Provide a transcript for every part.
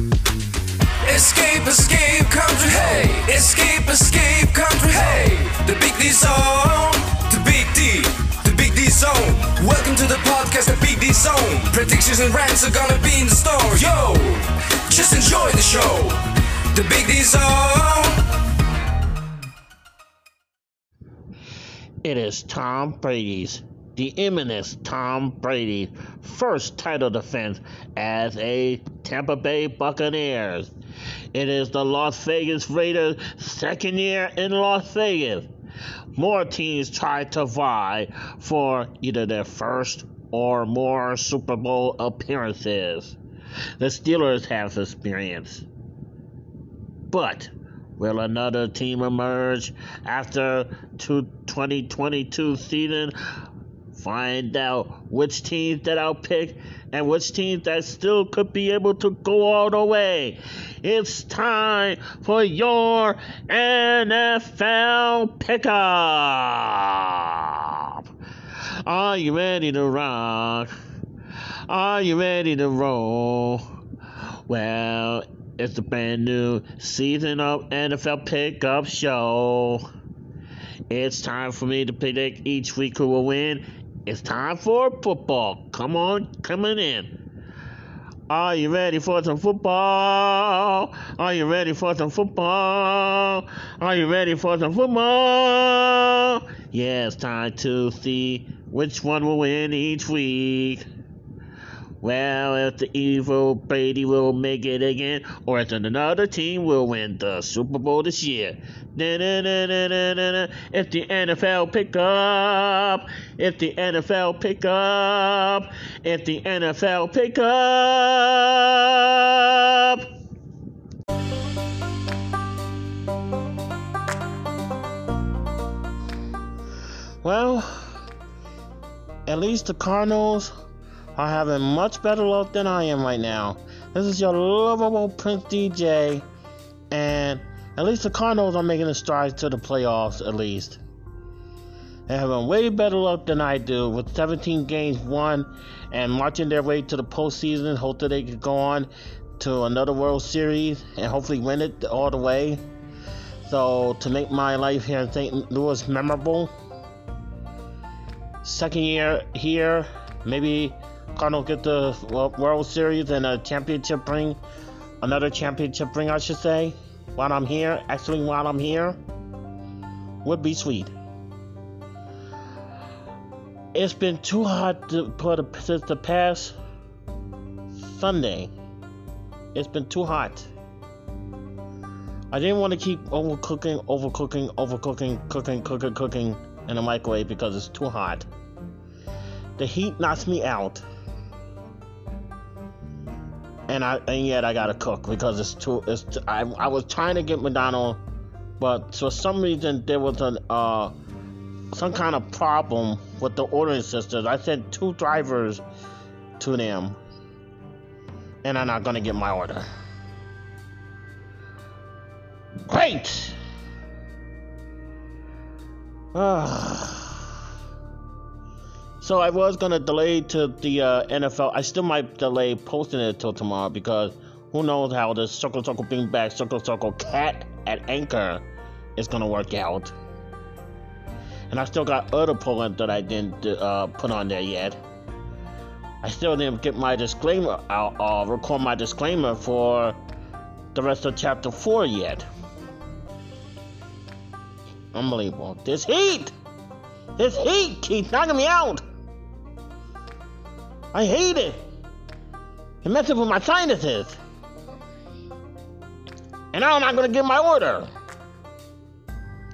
Escape, escape, country, hey! Escape, escape, country, hey! The Big D Zone, the Big D, the Big D Zone. Welcome to the podcast, the Big D Zone. Predictions and rants are gonna be in the store, yo! Just enjoy the show, the Big D Zone. It is Tom Brady's, the imminent Tom Brady, first title defense as a Tampa Bay Buccaneers. It is the Las Vegas Raiders' second year in Las Vegas. More teams try to vie for either their first or more Super Bowl appearances. The Steelers have experience. But will another team emerge after 2022 season? Find out which teams that I'll pick and which teams that still could be able to go all the way. It's time for your NFL pickup. Are you ready to rock? Are you ready to roll? Well, it's a brand new season of NFL Pickup Show. It's time for me to predict each week who will win. It's time for football. Come on, coming in. Are you ready for some football? Are you ready for some football? Are you ready for some football? Yeah, it's time to see which one will win each week. Well, if the evil Brady will make it again, or if another team will win the Super Bowl this year. If the NFL pick up, if the NFL pick up, if the NFL pick up. Well, at least the Cardinals are having much better luck than I am right now. This is your lovable Prince DJ, and at least the Cardinals are making a stride to the playoffs, at least. They're having way better luck than I do with 17 games won and marching their way to the postseason. Hope that they could go on to another World Series and hopefully win it all the way. So, to make my life here in St. Louis memorable, second year here, maybe Cardinals get the World Series and a championship ring, another championship ring, I should say, while I'm here. Actually, while I'm here, would be sweet. It's been too hot to put a, since the past Sunday. It's been too hot. I didn't want to keep overcooking, overcooking, overcooking, cooking, cooking, cooking in the microwave because it's too hot. The heat knocks me out and I and yet I gotta cook because it's too. It's too, I I was trying to get McDonald's, but for some reason there was an uh some kind of problem with the ordering system. I sent two drivers to them, and I'm not gonna get my order. Great. Ah. So I was gonna delay to the uh, NFL. I still might delay posting it till tomorrow because who knows how the circle circle bring back circle circle cat at anchor is gonna work out. And I still got other polling that I didn't uh, put on there yet. I still didn't get my disclaimer. I'll uh, record my disclaimer for the rest of chapter four yet. Unbelievable. This heat! This heat keeps knocking me out! I hate it. It messes with my sinuses. And now I'm not gonna get my order.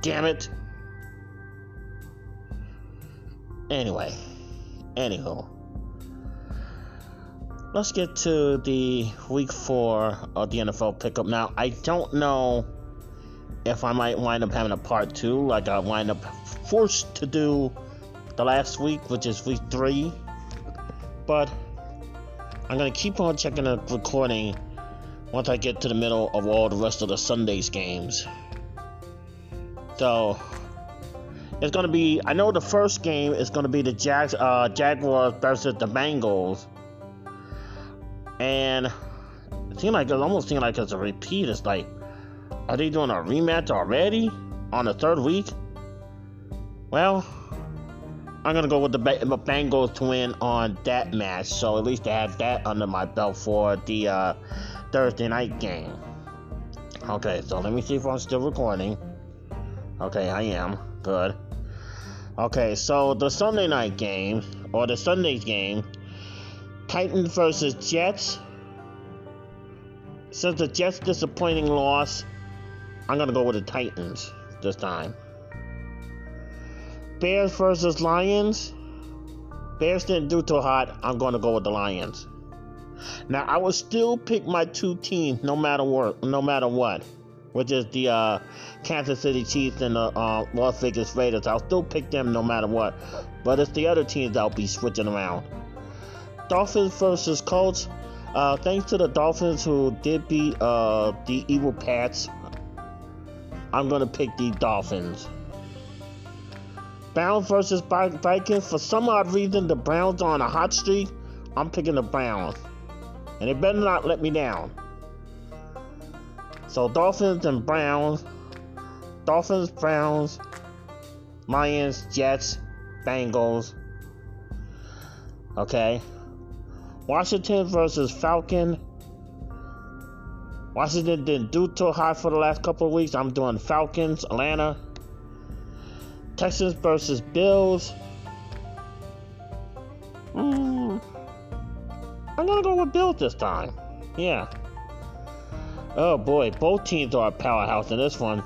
Damn it. Anyway, anywho, let's get to the week four of the NFL pickup. Now, I don't know if I might wind up having a part two, like I wind up forced to do the last week, which is week three but I'm gonna keep on checking the recording once I get to the middle of all the rest of the Sundays games. So it's gonna be. I know the first game is gonna be the Jag, uh, Jaguars versus the Bengals, and It seems like it almost seems like it's a repeat. It's like, are they doing a rematch already on the third week? Well, I'm gonna go with the Bengals to win on that match. So at least I have that under my belt for the uh, Thursday night game. Okay, so let me see if I'm still recording. Okay, I am. Good. Okay, so the Sunday night game, or the Sunday's game, Titans versus Jets. Since the Jets' disappointing loss, I'm gonna go with the Titans this time. Bears versus Lions. Bears didn't do too hot. I'm gonna go with the Lions. Now I will still pick my two teams no matter what, no matter what, which is the uh, Kansas City Chiefs and the uh, Las Vegas Raiders. I'll still pick them no matter what, but it's the other teams I'll be switching around. Dolphins versus Colts. Uh, thanks to the Dolphins who did beat uh, the Evil Pats, I'm gonna pick the Dolphins. Browns versus Vikings. For some odd reason, the Browns are on a hot streak. I'm picking the Browns. And they better not let me down. So Dolphins and Browns. Dolphins, Browns, Lions, Jets, Bengals. Okay. Washington versus Falcon. Washington didn't do too hot for the last couple of weeks. I'm doing Falcons, Atlanta. Texans versus Bills. Mm, I'm gonna go with Bills this time. Yeah. Oh boy, both teams are a powerhouse in this one.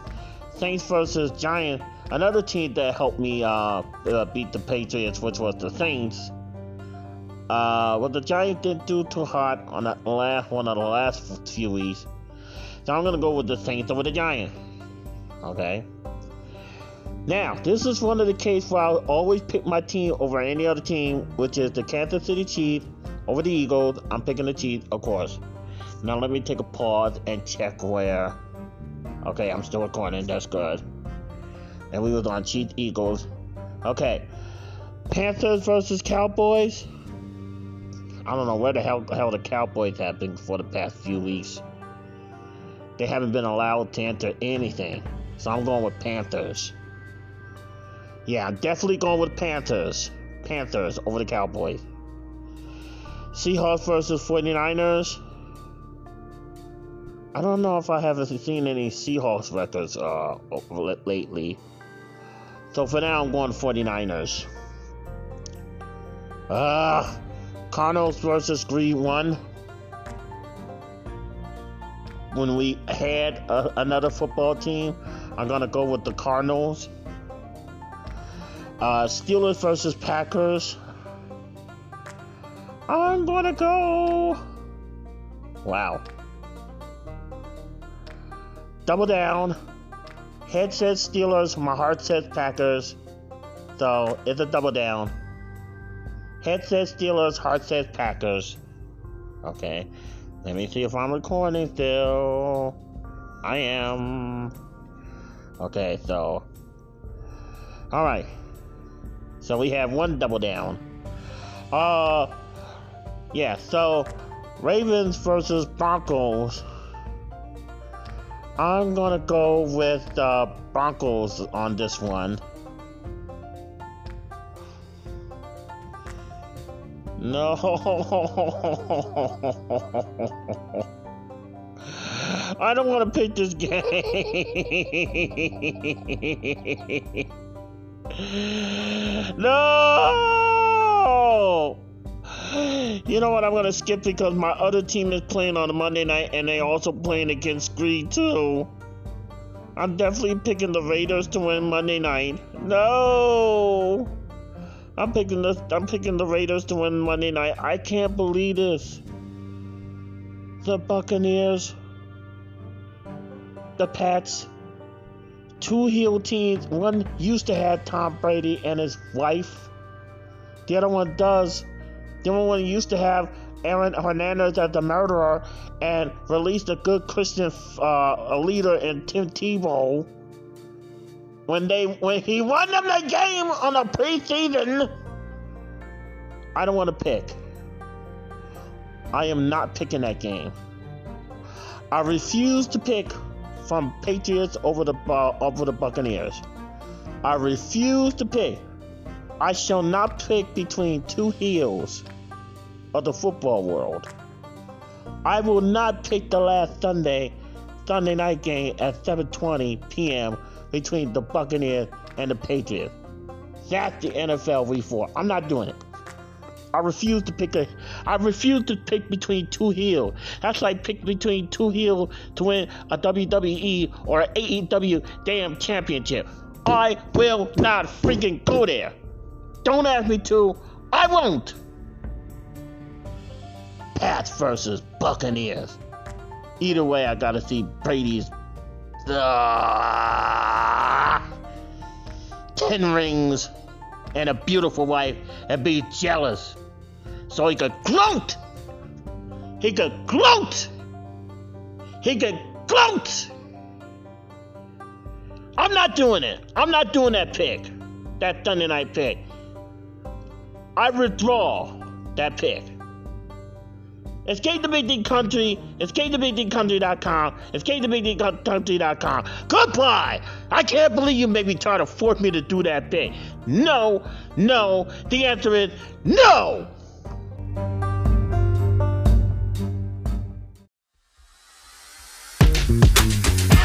Saints versus Giants. Another team that helped me uh, uh, beat the Patriots, which was the Saints. Uh, well, the Giants didn't do too hot on that last one of the last few weeks. So I'm gonna go with the Saints over the Giants. Okay. Now, this is one of the cases where I'll always pick my team over any other team, which is the Kansas City Chiefs over the Eagles. I'm picking the Chiefs, of course. Now let me take a pause and check where. Okay, I'm still recording. That's good. And we was on Chiefs Eagles. Okay, Panthers versus Cowboys. I don't know where the hell, hell the Cowboys have been for the past few weeks. They haven't been allowed to enter anything. So I'm going with Panthers. Yeah, definitely going with Panthers. Panthers over the Cowboys. Seahawks versus 49ers. I don't know if I haven't seen any Seahawks records uh, lately. So for now, I'm going 49ers. Ah, uh, Cardinals versus Green One. When we had a, another football team, I'm gonna go with the Cardinals. Uh, Steelers versus Packers. I'm gonna go. Wow. Double down. Head says Steelers, my heart says Packers. So it's a double down. Head says Steelers, heart says Packers. Okay. Let me see if I'm recording still. I am. Okay, so. Alright. So we have one double down. Uh, yeah, so Ravens versus Broncos. I'm gonna go with the uh, Broncos on this one. No. I don't want to pick this game. No! You know what? I'm gonna skip because my other team is playing on a Monday night and they also playing against Greed too. I'm definitely picking the Raiders to win Monday night. No! I'm picking the I'm picking the Raiders to win Monday night. I can't believe this. The Buccaneers, the Pats, two heel teams. One used to have Tom Brady and his wife. The other one does. The other one used to have Aaron Hernandez as the murderer and released a good Christian uh, leader in Tim Tebow. When they when he won them the game on the preseason, I don't want to pick. I am not picking that game. I refuse to pick from Patriots over the uh, over the Buccaneers. I refuse to pick. I shall not pick between two heels of the football world. I will not pick the last Sunday Sunday night game at 7:20 p.m. between the Buccaneers and the Patriots. That's the NFL week four. I'm not doing it. I refuse to pick a. I refuse to pick between two heels. That's like pick between two heels to win a WWE or an AEW damn championship. I will not freaking go there. Don't ask me to. I won't. Pats versus Buccaneers. Either way, I gotta see Brady's uh, ten rings and a beautiful wife and be jealous so he could gloat. He could gloat. He could gloat. I'm not doing it. I'm not doing that pick. That Sunday night pick. I withdraw that pick. Escape the Big D Country. Big D Country.com. Escape the Big D Country.com. Goodbye. I can't believe you made me try to force me to do that thing. No, no. The answer is no. Música